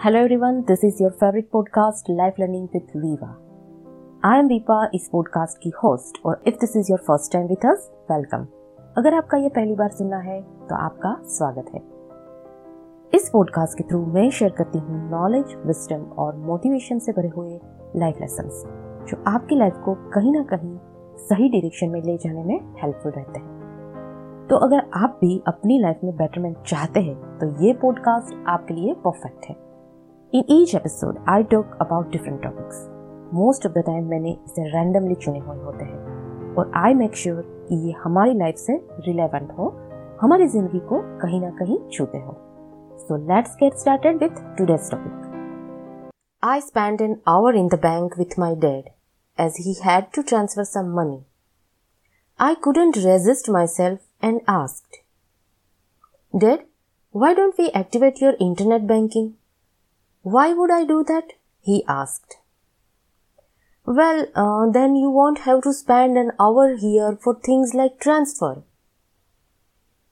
Hello everyone, this is your favorite podcast Life Learning with Viva. I am Vipa, इस podcast की host और if this is your first time with us welcome अगर आपका ये पहली बार सुनना है तो आपका स्वागत है। इस पॉडकास्ट के थ्रू मैं शेयर करती हूँ नॉलेज विस्टम और मोटिवेशन से भरे हुए लाइफ लेसन जो आपकी लाइफ को कहीं ना कहीं सही डायरेक्शन में ले जाने में हेल्पफुल रहते हैं। तो अगर आप भी अपनी लाइफ में बेटरमेंट चाहते हैं तो ये पॉडकास्ट आपके लिए परफेक्ट है। In each episode I talk about different topics most of the time मैंने इसे रैंडमली चुने हुए होते हैं और आई मेक श्योर कि ये हमारी लाइफ से रिलेवेंट हो हमारी जिंदगी को कहीं ना कहीं छूते हो so let's get started with today's topic I spend an hour in the bank with my dad as he had to transfer some money I couldn't resist myself and asked, Dad, why don't we activate your internet banking? Why would I do that? He asked. Well, uh, then you won't have to spend an hour here for things like transfer.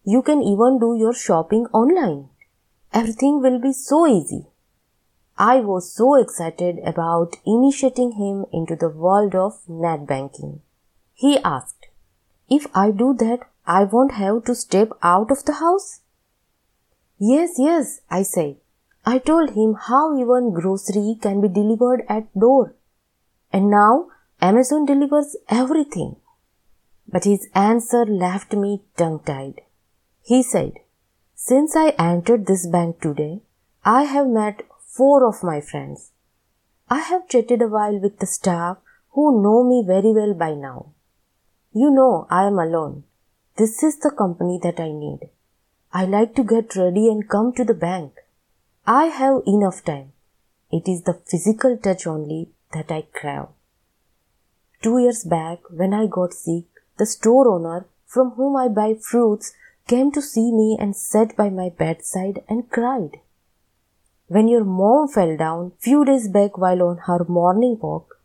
You can even do your shopping online. Everything will be so easy. I was so excited about initiating him into the world of net banking. He asked, If I do that, I won't have to step out of the house? Yes, yes, I said. I told him how even grocery can be delivered at door. And now Amazon delivers everything. But his answer left me tongue tied. He said, Since I entered this bank today, I have met four of my friends. I have chatted a while with the staff who know me very well by now. You know I am alone. This is the company that I need. I like to get ready and come to the bank. I have enough time. It is the physical touch only that I crave. Two years back, when I got sick, the store owner from whom I buy fruits came to see me and sat by my bedside and cried. When your mom fell down few days back while on her morning walk,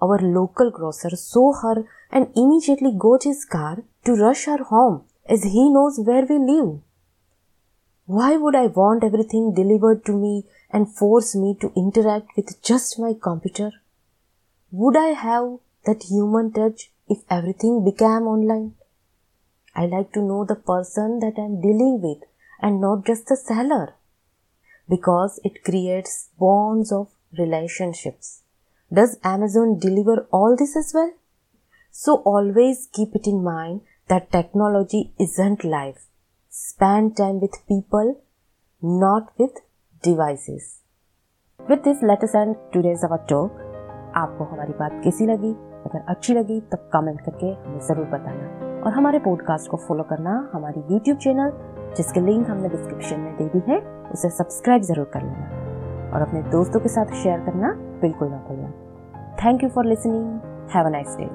our local grocer saw her and immediately got his car to rush her home as he knows where we live. Why would I want everything delivered to me and force me to interact with just my computer? Would I have that human touch if everything became online? I like to know the person that I'm dealing with and not just the seller because it creates bonds of relationships. Does Amazon deliver all this as well? So always keep it in mind that technology isn't life. Spend time with people, not with devices. With this, let us end today's our talk. आपको हमारी बात कैसी लगी? अगर अच्छी लगी तो comment करके हमें ज़रूर बताना। और हमारे पॉडकास्ट को फॉलो करना हमारी यूट्यूब चैनल जिसके लिंक हमने डिस्क्रिप्शन में दे दी है उसे सब्सक्राइब ज़रूर कर लेना। और अपने दोस्तों के साथ शेयर करना बिल्कुल ना भूलना thank you for listening have a nice day